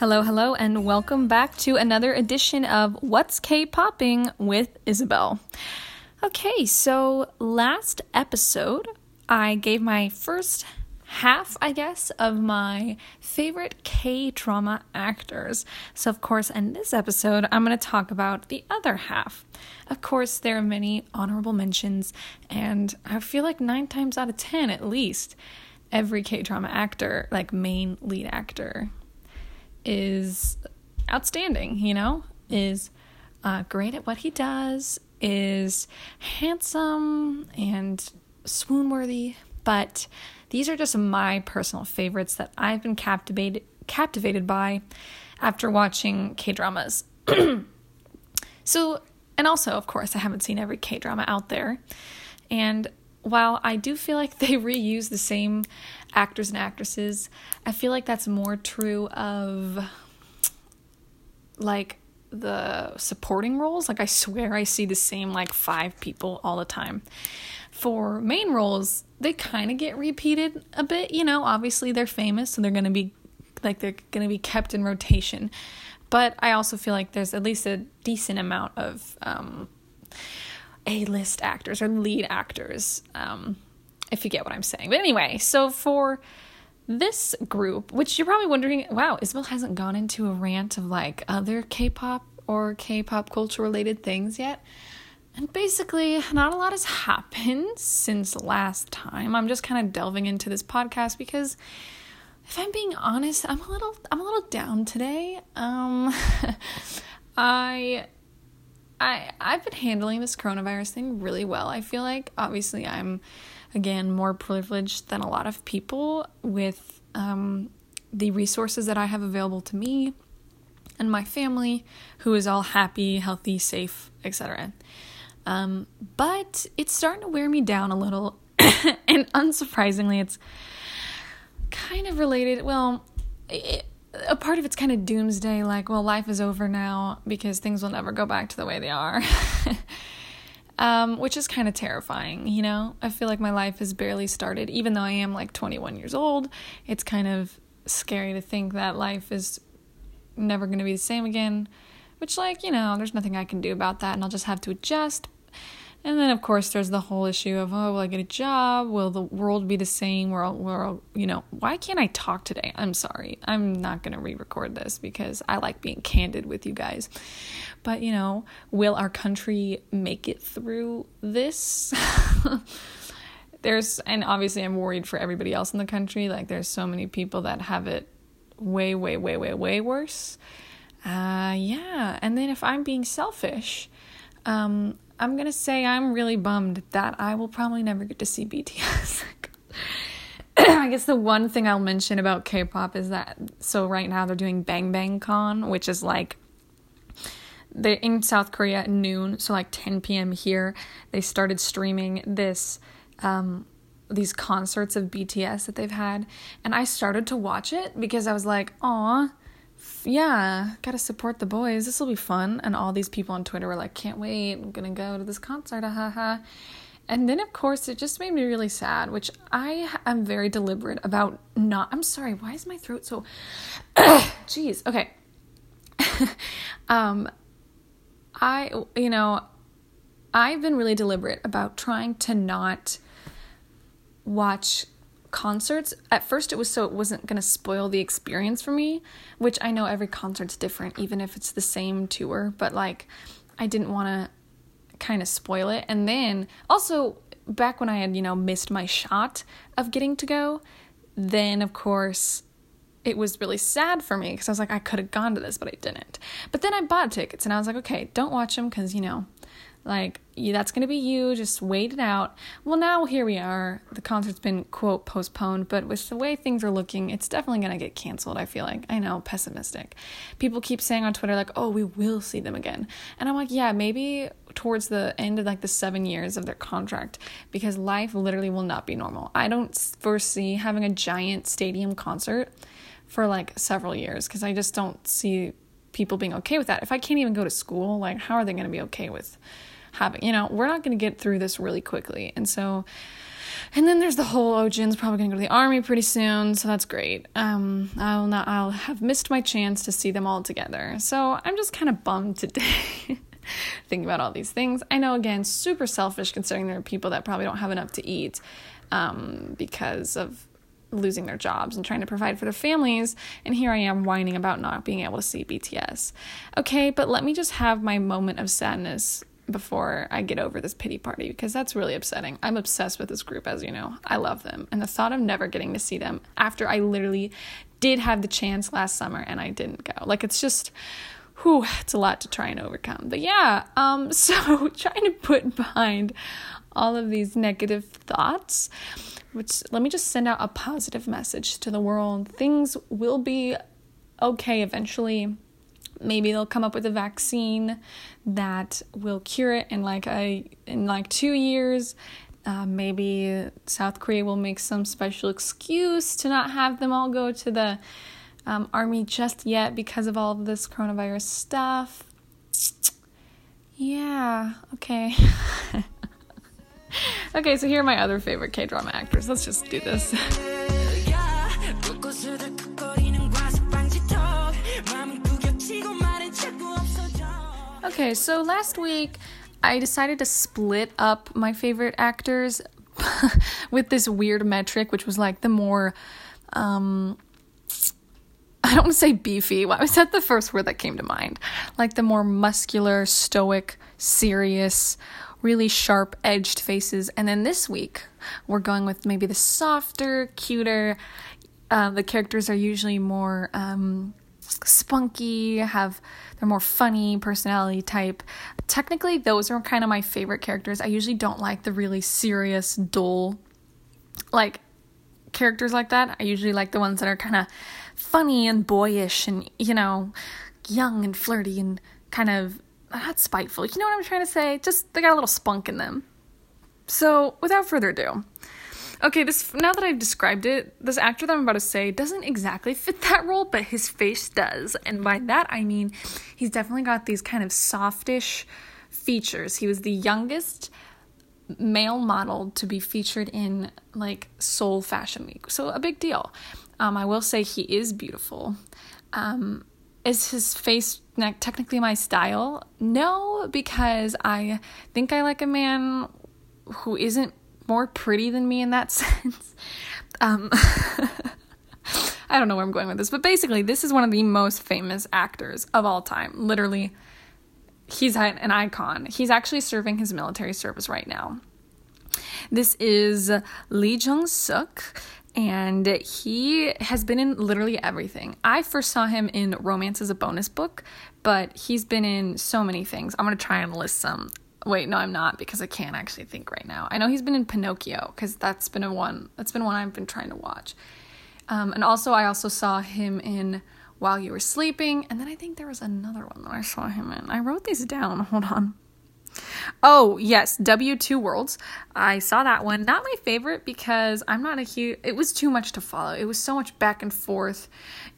Hello, hello, and welcome back to another edition of What's K Popping with Isabel. Okay, so last episode, I gave my first half, I guess, of my favorite K drama actors. So, of course, in this episode, I'm going to talk about the other half. Of course, there are many honorable mentions, and I feel like nine times out of ten, at least, every K drama actor, like main lead actor, is outstanding, you know, is uh, great at what he does, is handsome and swoon worthy. But these are just my personal favorites that I've been captivated captivated by after watching K dramas. so, and also, of course, I haven't seen every K drama out there. And while I do feel like they reuse the same actors and actresses, I feel like that's more true of like the supporting roles. Like I swear I see the same like five people all the time. For main roles, they kind of get repeated a bit, you know, obviously they're famous, so they're going to be like they're going to be kept in rotation. But I also feel like there's at least a decent amount of um a-list actors or lead actors, um, if you get what I'm saying. But anyway, so for this group, which you're probably wondering, wow, Isabel hasn't gone into a rant of like other K-pop or K-pop culture related things yet. And basically, not a lot has happened since last time. I'm just kind of delving into this podcast because if I'm being honest, I'm a little I'm a little down today. Um I I I've been handling this coronavirus thing really well. I feel like obviously I'm again more privileged than a lot of people with um, the resources that I have available to me and my family, who is all happy, healthy, safe, etc. Um, but it's starting to wear me down a little, and unsurprisingly, it's kind of related. Well, it, a part of it's kind of doomsday, like, well, life is over now because things will never go back to the way they are. um, which is kind of terrifying, you know? I feel like my life has barely started. Even though I am like 21 years old, it's kind of scary to think that life is never going to be the same again. Which, like, you know, there's nothing I can do about that, and I'll just have to adjust. And then, of course, there's the whole issue of, oh, will I get a job? Will the world be the same? Will, will you know, why can't I talk today? I'm sorry. I'm not going to re record this because I like being candid with you guys. But, you know, will our country make it through this? there's, and obviously, I'm worried for everybody else in the country. Like, there's so many people that have it way, way, way, way, way worse. Uh, yeah. And then if I'm being selfish, um, I'm gonna say I'm really bummed that I will probably never get to see BTS. I guess the one thing I'll mention about K-pop is that so right now they're doing Bang Bang Con, which is like they in South Korea at noon, so like 10 p.m. here. They started streaming this um, these concerts of BTS that they've had, and I started to watch it because I was like, "Aw, yeah, gotta support the boys. This will be fun. And all these people on Twitter were like, can't wait. I'm gonna go to this concert. Haha. And then, of course, it just made me really sad, which I am very deliberate about not. I'm sorry, why is my throat so. Jeez, okay. um, I, you know, I've been really deliberate about trying to not watch concerts, at first it was so it wasn't going to spoil the experience for me, which I know every concert's different, even if it's the same tour, but like I didn't want to kind of spoil it. And then also, back when I had, you know, missed my shot of getting to go, then of course it was really sad for me because I was like, I could have gone to this, but I didn't. But then I bought tickets and I was like, okay, don't watch them because, you know, like, that's going to be you. Just wait it out. Well, now here we are. The concert's been, quote, postponed, but with the way things are looking, it's definitely going to get canceled, I feel like. I know, pessimistic. People keep saying on Twitter, like, oh, we will see them again. And I'm like, yeah, maybe towards the end of like the seven years of their contract because life literally will not be normal. I don't foresee having a giant stadium concert for like several years because I just don't see people being okay with that. If I can't even go to school, like, how are they going to be okay with? Having, you know, we're not going to get through this really quickly. And so, and then there's the whole oh Jin's probably gonna go to the army pretty soon, so that's great. Um, I'll not I'll have missed my chance to see them all together. So I'm just kind of bummed today. thinking about all these things. I know again, super selfish considering there are people that probably don't have enough to eat um, because of losing their jobs and trying to provide for their families. And here I am whining about not being able to see BTS. Okay, but let me just have my moment of sadness before I get over this pity party because that's really upsetting. I'm obsessed with this group, as you know. I love them. And the thought of never getting to see them after I literally did have the chance last summer and I didn't go. Like, it's just. Whew, it's a lot to try and overcome. But yeah, um, so trying to put behind all of these negative thoughts, which let me just send out a positive message to the world. Things will be okay eventually. Maybe they'll come up with a vaccine that will cure it in like a in like 2 years. Uh, maybe South Korea will make some special excuse to not have them all go to the um, army just yet because of all of this coronavirus stuff. Yeah, okay. okay, so here are my other favorite K drama actors. Let's just do this. Okay, so last week I decided to split up my favorite actors with this weird metric, which was like the more um, I don't want to say beefy. Why was that the first word that came to mind? Like the more muscular, stoic, serious, really sharp edged faces. And then this week, we're going with maybe the softer, cuter. Uh, the characters are usually more um, spunky, have they're more funny personality type. Technically, those are kind of my favorite characters. I usually don't like the really serious, dull, like characters like that. I usually like the ones that are kind of funny and boyish and, you know, young and flirty and kind of not spiteful. You know what I'm trying to say? Just they got a little spunk in them. So, without further ado, okay, this now that I've described it, this actor that I'm about to say doesn't exactly fit that role, but his face does. And by that I mean he's definitely got these kind of softish features. He was the youngest male model to be featured in like Seoul Fashion Week. So a big deal. Um, I will say he is beautiful. Um, is his face technically my style? No, because I think I like a man who isn't more pretty than me in that sense. Um, I don't know where I'm going with this, but basically, this is one of the most famous actors of all time. Literally, he's an icon. He's actually serving his military service right now. This is Lee Jung Suk and he has been in literally everything. I first saw him in Romance is a Bonus Book, but he's been in so many things. I'm to try and list some. Wait, no, I'm not because I can't actually think right now. I know he's been in Pinocchio because that's been a one. That's been one I've been trying to watch. Um, and also, I also saw him in While You Were Sleeping, and then I think there was another one that I saw him in. I wrote these down. Hold on. Oh, yes, W2 Worlds. I saw that one. Not my favorite because I'm not a huge it was too much to follow. It was so much back and forth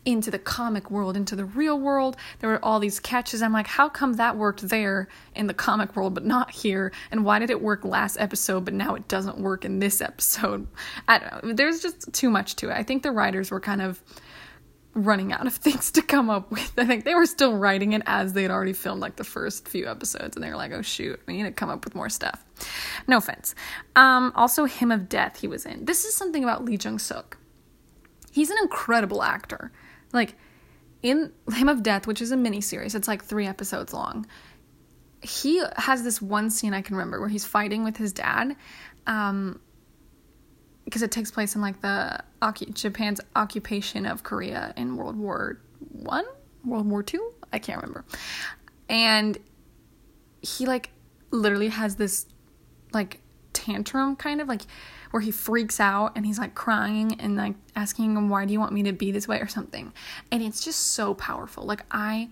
into the comic world, into the real world. There were all these catches. I'm like, how come that worked there in the comic world but not here? And why did it work last episode but now it doesn't work in this episode? I don't know. There's just too much to it. I think the writers were kind of running out of things to come up with. I think they were still writing it as they had already filmed like the first few episodes, and they were like, "Oh shoot, we need to come up with more stuff." No offense. Um, also, Hymn of Death he was in. This is something about Lee Jung Suk. He's an incredible actor. Like in Hymn of Death, which is a mini series, it's like three episodes long. He has this one scene I can remember where he's fighting with his dad. Um, because it takes place in like the Japan's occupation of Korea in World War One, World War Two. I can't remember. And he like literally has this like tantrum kind of like where he freaks out and he's like crying and like asking him why do you want me to be this way or something and it's just so powerful like i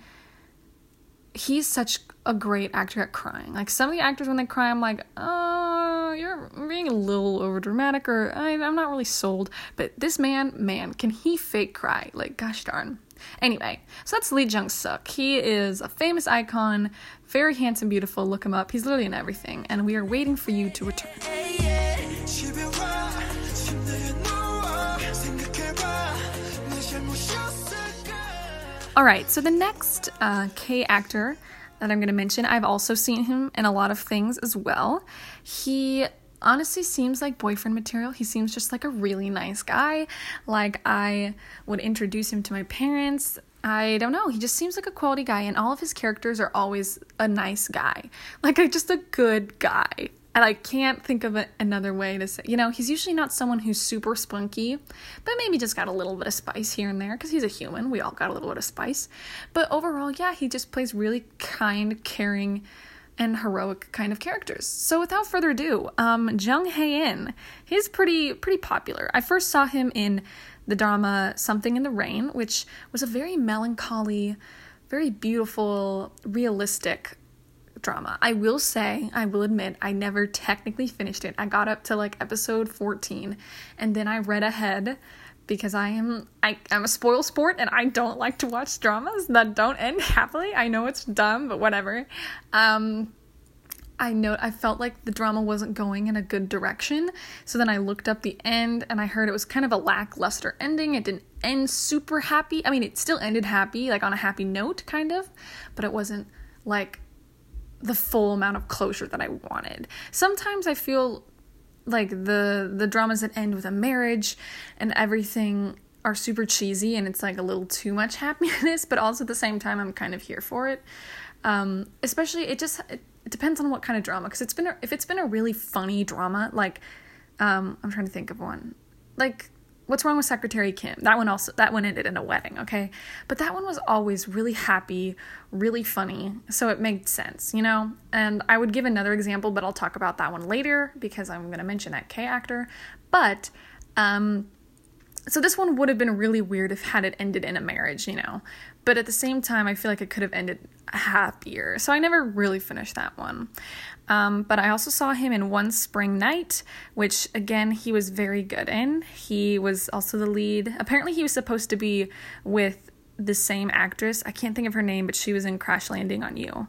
he's such a great actor at crying like some of the actors when they cry i'm like oh you're being a little over dramatic, or I'm not really sold. But this man, man, can he fake cry? Like, gosh darn. Anyway, so that's Lee Jung Suk. He is a famous icon, very handsome, beautiful. Look him up. He's literally in everything, and we are waiting for you to return. All right, so the next uh, K actor that I'm going to mention, I've also seen him in a lot of things as well. He honestly seems like boyfriend material. He seems just like a really nice guy. Like, I would introduce him to my parents. I don't know. He just seems like a quality guy, and all of his characters are always a nice guy. Like, just a good guy and I can't think of a, another way to say. You know, he's usually not someone who's super spunky, but maybe just got a little bit of spice here and there because he's a human. We all got a little bit of spice, but overall, yeah, he just plays really kind, caring, and heroic kind of characters. So without further ado, um, Jung Hae In, he's pretty pretty popular. I first saw him in the drama Something in the Rain, which was a very melancholy, very beautiful, realistic drama. I will say, I will admit, I never technically finished it. I got up to like episode 14 and then I read ahead because I am I am a spoil sport and I don't like to watch dramas that don't end happily. I know it's dumb, but whatever. Um I know I felt like the drama wasn't going in a good direction. So then I looked up the end and I heard it was kind of a lackluster ending. It didn't end super happy. I mean, it still ended happy, like on a happy note kind of, but it wasn't like the full amount of closure that I wanted. Sometimes I feel like the the dramas that end with a marriage and everything are super cheesy and it's like a little too much happiness, but also at the same time I'm kind of here for it. Um, especially it just it, depends on what kind of drama because it's been a, if it's been a really funny drama like um, I'm trying to think of one like What's Wrong with Secretary Kim? That one also that one ended in a wedding, okay? But that one was always really happy, really funny, so it made sense, you know? And I would give another example, but I'll talk about that one later because I'm going to mention that K actor. But um so this one would have been really weird if had it ended in a marriage, you know. But at the same time, I feel like it could have ended happier. So I never really finished that one. Um, but I also saw him in One Spring Night, which again he was very good in. He was also the lead. Apparently, he was supposed to be with the same actress. I can't think of her name, but she was in Crash Landing on You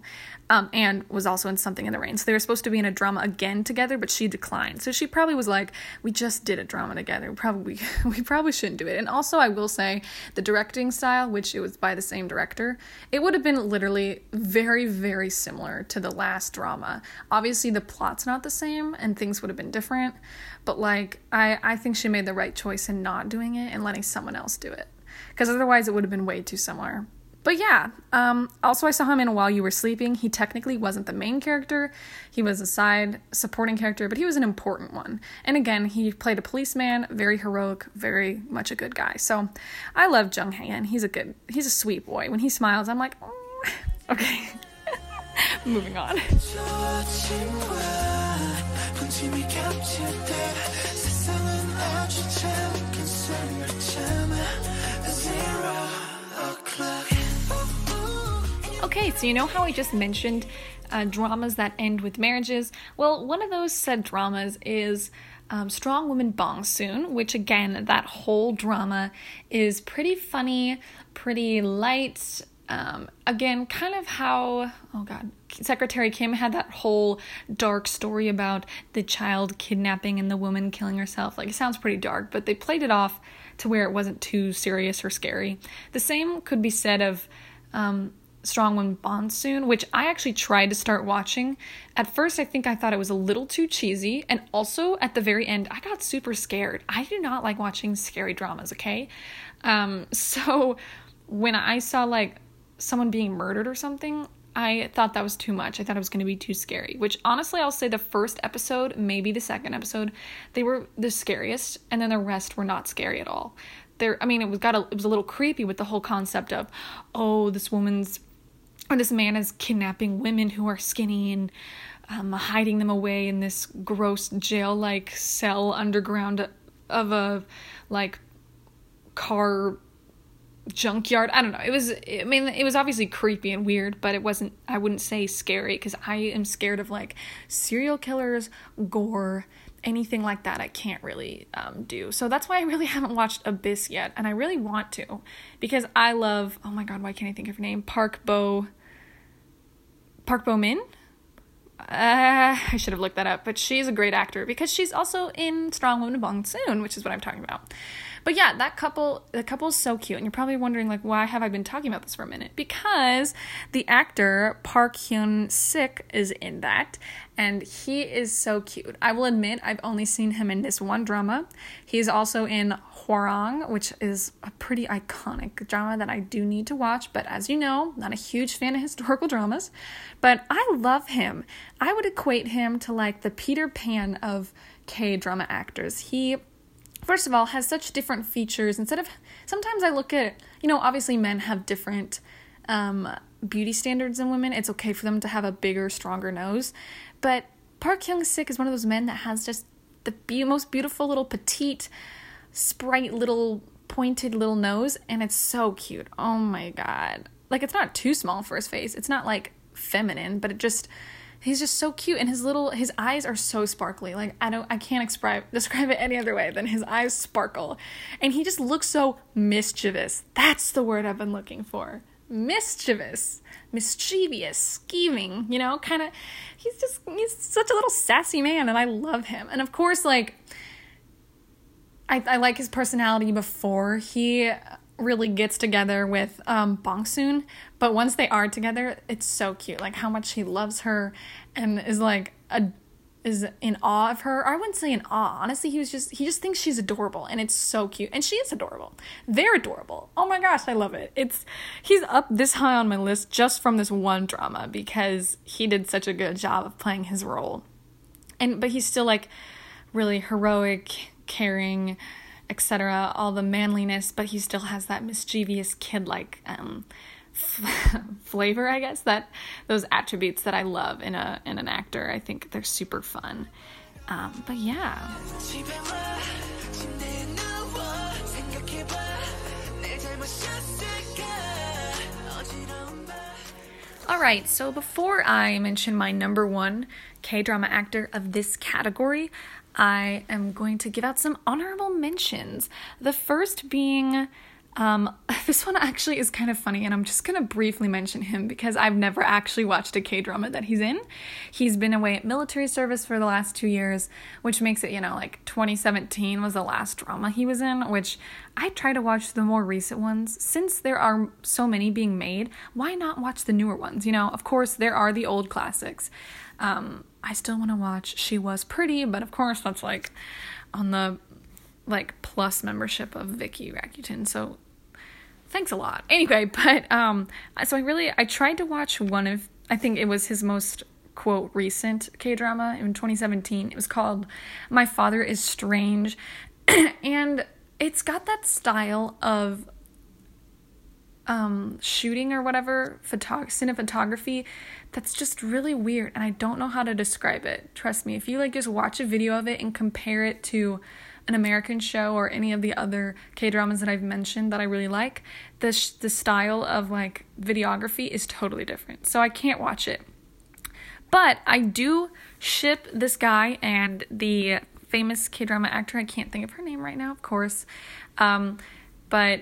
um, and was also in Something in the Rain. So they were supposed to be in a drama again together, but she declined. So she probably was like, "We just did a drama together. We probably we probably shouldn't do it." And also, I will say, the directing style, which it was by the same director, it would have been literally very very similar to the last drama. Obviously, the plot's not the same, and things would have been different. But like, I I think she made the right choice in not doing it and letting someone else do it, because otherwise it would have been way too similar. But yeah, um, also I saw him in While You Were Sleeping. He technically wasn't the main character, he was a side supporting character, but he was an important one. And again, he played a policeman, very heroic, very much a good guy. So I love Jung Hae In. He's a good, he's a sweet boy. When he smiles, I'm like, oh. okay. Moving on. Okay, so you know how I just mentioned uh, dramas that end with marriages? Well, one of those said dramas is um, Strong Woman Bong Soon, which again, that whole drama is pretty funny, pretty light. Um, again, kind of how, oh god, Secretary Kim had that whole dark story about the child kidnapping and the woman killing herself. Like, it sounds pretty dark, but they played it off to where it wasn't too serious or scary. The same could be said of um, Strong Woman Bong Soon, which I actually tried to start watching. At first, I think I thought it was a little too cheesy, and also at the very end, I got super scared. I do not like watching scary dramas, okay? Um, so when I saw like someone being murdered or something, I thought that was too much. I thought it was going to be too scary, which honestly, I'll say the first episode, maybe the second episode, they were the scariest, and then the rest were not scary at all. There, I mean, it was got a, it was a little creepy with the whole concept of, oh, this woman's or this man is kidnapping women who are skinny and um, hiding them away in this gross jail like cell underground of a like car junkyard. I don't know. It was I mean it was obviously creepy and weird, but it wasn't I wouldn't say scary cuz I am scared of like serial killers, gore, anything like that. I can't really um, do. So that's why I really haven't watched Abyss yet and I really want to because I love Oh my god, why can't I think of her name? Park Bo Park Bo Min? Uh, I should have looked that up, but she's a great actor because she's also in Strong Woman Bong Soon, which is what I'm talking about. But yeah, that couple, the couple is so cute, and you're probably wondering like, why have I been talking about this for a minute? Because the actor Park Hyung Sik is in that, and he is so cute. I will admit, I've only seen him in this one drama. He's also in Hwarang, which is a pretty iconic drama that I do need to watch. But as you know, not a huge fan of historical dramas. But I love him. I would equate him to like the Peter Pan of K drama actors. He first of all has such different features instead of sometimes i look at you know obviously men have different um, beauty standards than women. It's okay for them to have a bigger stronger nose. But park hyung sik is one of those men that has just the be- most beautiful little petite sprite little pointed little nose and it's so cute. Oh my god. Like it's not too small for his face. It's not like feminine but it just he's just so cute and his little his eyes are so sparkly. Like i don't i can't describe describe it any other way than his eyes sparkle. And he just looks so mischievous. That's the word i've been looking for. Mischievous. Mischievous. Scheming you know kind of he's just he's such a little sassy man and i love him. And of course like I, I like his personality before he really gets together with um, Bong Soon, but once they are together, it's so cute. Like how much he loves her, and is like a is in awe of her. I wouldn't say in awe. Honestly, he was just he just thinks she's adorable, and it's so cute. And she is adorable. They're adorable. Oh my gosh, I love it. It's he's up this high on my list just from this one drama because he did such a good job of playing his role, and but he's still like really heroic, caring etc., all the manliness, but he still has that mischievous kid like um, f- flavor, I guess, that those attributes that I love in a in an actor. I think they're super fun. Um, but yeah. All right, so before I mention my number one K drama actor of this category, I am going to give out some honorable mentions. The first being um, this one actually is kind of funny, and I'm just gonna briefly mention him because I've never actually watched a K drama that he's in. He's been away at military service for the last two years, which makes it, you know, like 2017 was the last drama he was in, which I try to watch the more recent ones. Since there are so many being made, why not watch the newer ones? You know, of course, there are the old classics. Um, I still want to watch She Was Pretty, but of course that's like on the like plus membership of Viki Rakuten. So thanks a lot. Anyway, but um so I really I tried to watch one of I think it was his most quote recent K-drama in 2017. It was called My Father is Strange and it's got that style of um, shooting or whatever, photog- cinematography, that's just really weird. And I don't know how to describe it. Trust me, if you like just watch a video of it and compare it to an American show or any of the other K dramas that I've mentioned that I really like, the, sh- the style of like videography is totally different. So I can't watch it. But I do ship this guy and the famous K drama actor. I can't think of her name right now, of course. Um, but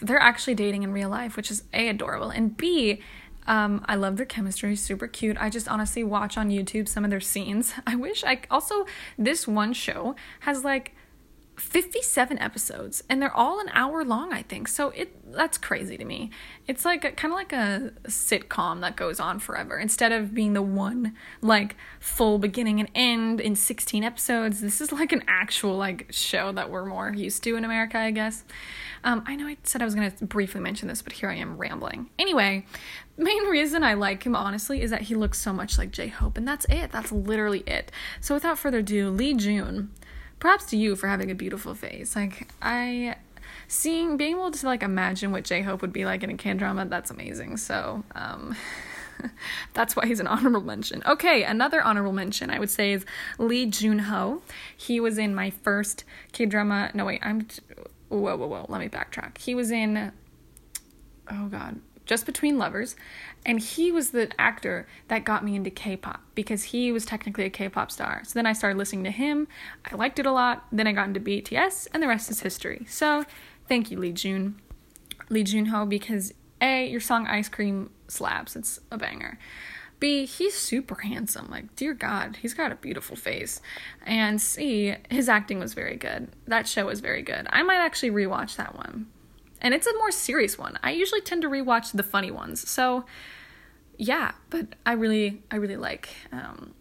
they're actually dating in real life, which is A, adorable, and B, um, I love their chemistry, super cute. I just honestly watch on YouTube some of their scenes. I wish I also, this one show has like 57 episodes and they're all an hour long i think. So it that's crazy to me. It's like kind of like a sitcom that goes on forever. Instead of being the one like full beginning and end in 16 episodes this is like an actual like show that we're more used to in america i guess. Um, i know i said i was going to briefly mention this but here i am rambling. Anyway main reason i like him honestly is that he looks so much like j-hope and that's it. That's literally it. So without further ado lee jun props to you for having a beautiful face. Like I seeing being able to like imagine what J Hope would be like in a K drama, that's amazing. So um that's why he's an honorable mention. Okay, another honorable mention I would say is Lee Jun Ho. He was in my first K drama. No wait, I'm. Whoa, whoa, whoa. Let me backtrack. He was in oh god, just Between Lovers, and he was the actor that got me into K-pop because he was technically a K-pop star. So then I started listening to him. I liked it a lot. Then I got into BTS, and the rest is history. So thank you, Lee Jun, Lee Junho, because a your song Ice Cream slaps. It's a banger. B, he's super handsome. Like, dear God, he's got a beautiful face. And C, his acting was very good. That show was very good. I might actually rewatch that one and it's a more serious one. I usually tend to rewatch the funny ones. So, yeah, but I really, I really like um,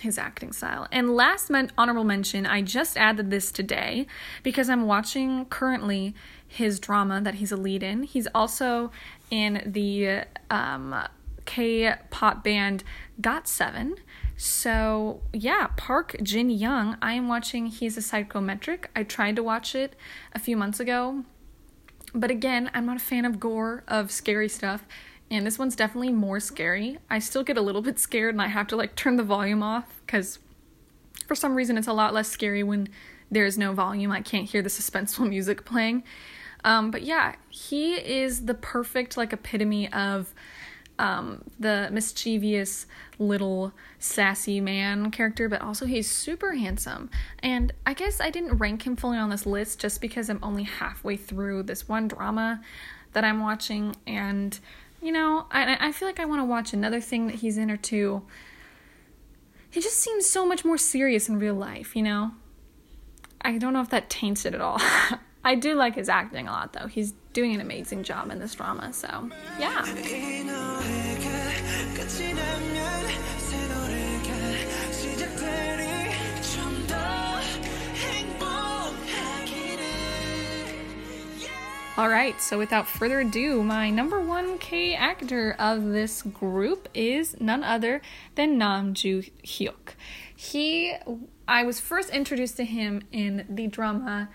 his acting style. And last men- honorable mention, I just added this today because I'm watching currently his drama that he's a lead in. He's also in the um, K-pop band GOT7. So yeah, Park Jin Young. I am watching. He's a psychometric. I tried to watch it a few months ago but again, I'm not a fan of gore, of scary stuff. And this one's definitely more scary. I still get a little bit scared and I have to like turn the volume off because for some reason it's a lot less scary when there's no volume. I can't hear the suspenseful music playing. Um, but yeah, he is the perfect like epitome of um, the mischievous little sassy man character, but also he's super handsome. And I guess I didn't rank him fully on this list just because I'm only halfway through this one drama that I'm watching, and you know, I, I feel like I want to watch another thing that he's in or two. He just seems so much more serious in real life, you know? I don't know if that taints it at all. I do like his acting a lot, though. He's doing an amazing job in this drama, so yeah. All right, so without further ado, my number one K actor of this group is none other than Nam Joo Hyuk. He, I was first introduced to him in the drama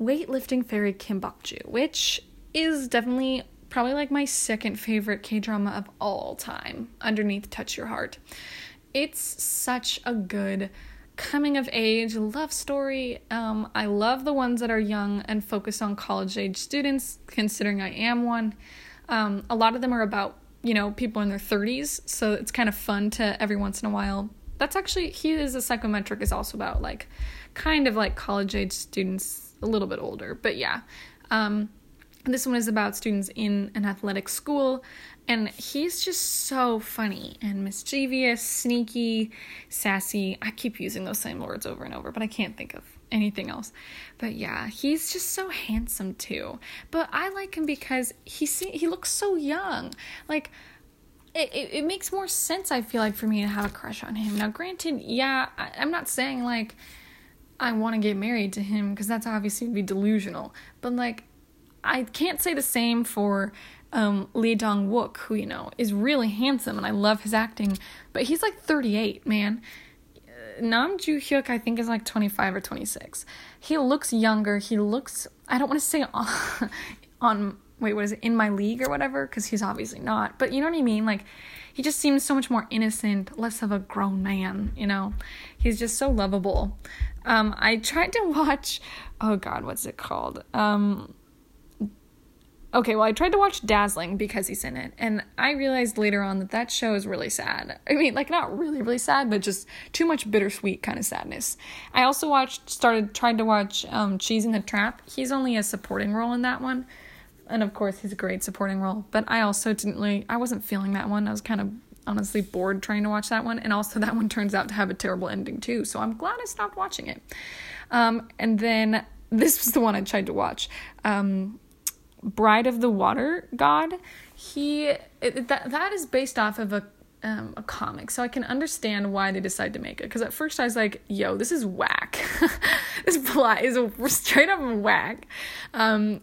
Weightlifting Fairy Kim Bok-ju, which is definitely probably like my second favorite K drama of all time, underneath Touch Your Heart. It's such a good coming of age love story. Um, I love the ones that are young and focus on college age students, considering I am one. Um, a lot of them are about, you know, people in their 30s, so it's kind of fun to every once in a while. That's actually, he is a psychometric, is also about like kind of like college age students, a little bit older, but yeah. Um, this one is about students in an athletic school, and he's just so funny and mischievous, sneaky, sassy. I keep using those same words over and over, but I can't think of anything else. But yeah, he's just so handsome too. But I like him because he see, he looks so young. Like it, it, it makes more sense I feel like for me to have a crush on him. Now granted, yeah, I, I'm not saying like I want to get married to him because that's obviously be delusional. But like I can't say the same for um, Lee Dong Wook, who you know is really handsome and I love his acting, but he's like 38, man. Nam Joo Hyuk, I think, is like 25 or 26. He looks younger. He looks, I don't want to say on, on, wait, what is it, in my league or whatever, because he's obviously not. But you know what I mean? Like, he just seems so much more innocent, less of a grown man, you know? He's just so lovable. Um, I tried to watch, oh God, what's it called? Um, Okay, well, I tried to watch Dazzling because he's in it, and I realized later on that that show is really sad. I mean, like, not really, really sad, but just too much bittersweet kind of sadness. I also watched, started, tried to watch um, Cheese in the Trap. He's only a supporting role in that one, and of course, he's a great supporting role, but I also didn't really, I wasn't feeling that one. I was kind of honestly bored trying to watch that one, and also that one turns out to have a terrible ending too, so I'm glad I stopped watching it. Um, and then this was the one I tried to watch. Um, Bride of the Water God, he it, that that is based off of a um, a comic, so I can understand why they decided to make it. Because at first I was like, "Yo, this is whack. this plot is straight up whack." Um,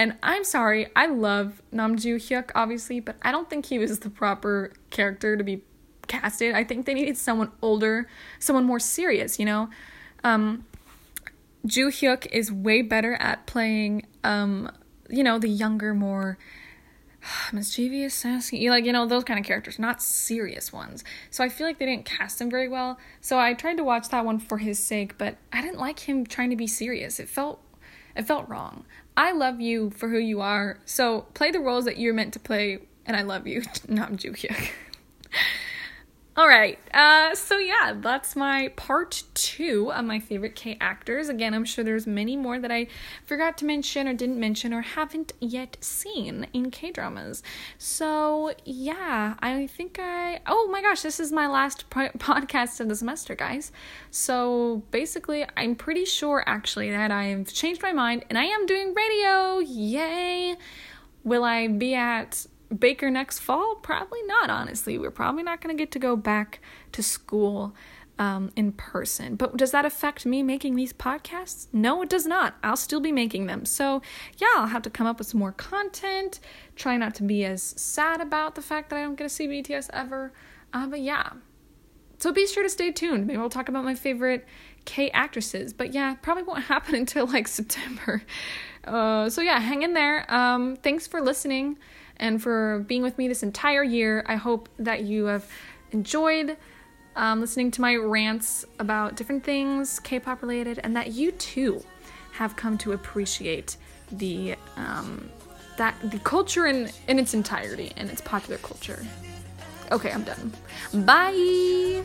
and I'm sorry, I love Nam Joo Hyuk, obviously, but I don't think he was the proper character to be casted. I think they needed someone older, someone more serious. You know, um, Joo Hyuk is way better at playing um, you know, the younger, more mischievous, sassy, like, you know, those kind of characters, not serious ones. So I feel like they didn't cast him very well. So I tried to watch that one for his sake, but I didn't like him trying to be serious. It felt I felt wrong. I love you for who you are. So play the roles that you're meant to play, and I love you. no, I'm joking. All right. Uh, so yeah, that's my part two of my favorite K actors. Again, I'm sure there's many more that I forgot to mention or didn't mention or haven't yet seen in K dramas. So yeah, I think I. Oh my gosh, this is my last po- podcast of the semester, guys. So basically, I'm pretty sure actually that I've changed my mind and I am doing radio. Yay! Will I be at Baker next fall? Probably not, honestly. We're probably not going to get to go back to school um, in person. But does that affect me making these podcasts? No, it does not. I'll still be making them. So, yeah, I'll have to come up with some more content, try not to be as sad about the fact that I don't get to see BTS ever. Uh, but yeah. So be sure to stay tuned. Maybe we'll talk about my favorite K actresses. But yeah, probably won't happen until like September. Uh, so yeah, hang in there. Um, thanks for listening and for being with me this entire year. I hope that you have enjoyed um, listening to my rants about different things K pop related and that you too have come to appreciate the. Um, that the culture in, in its entirety and its popular culture. Okay, I'm done. Bye.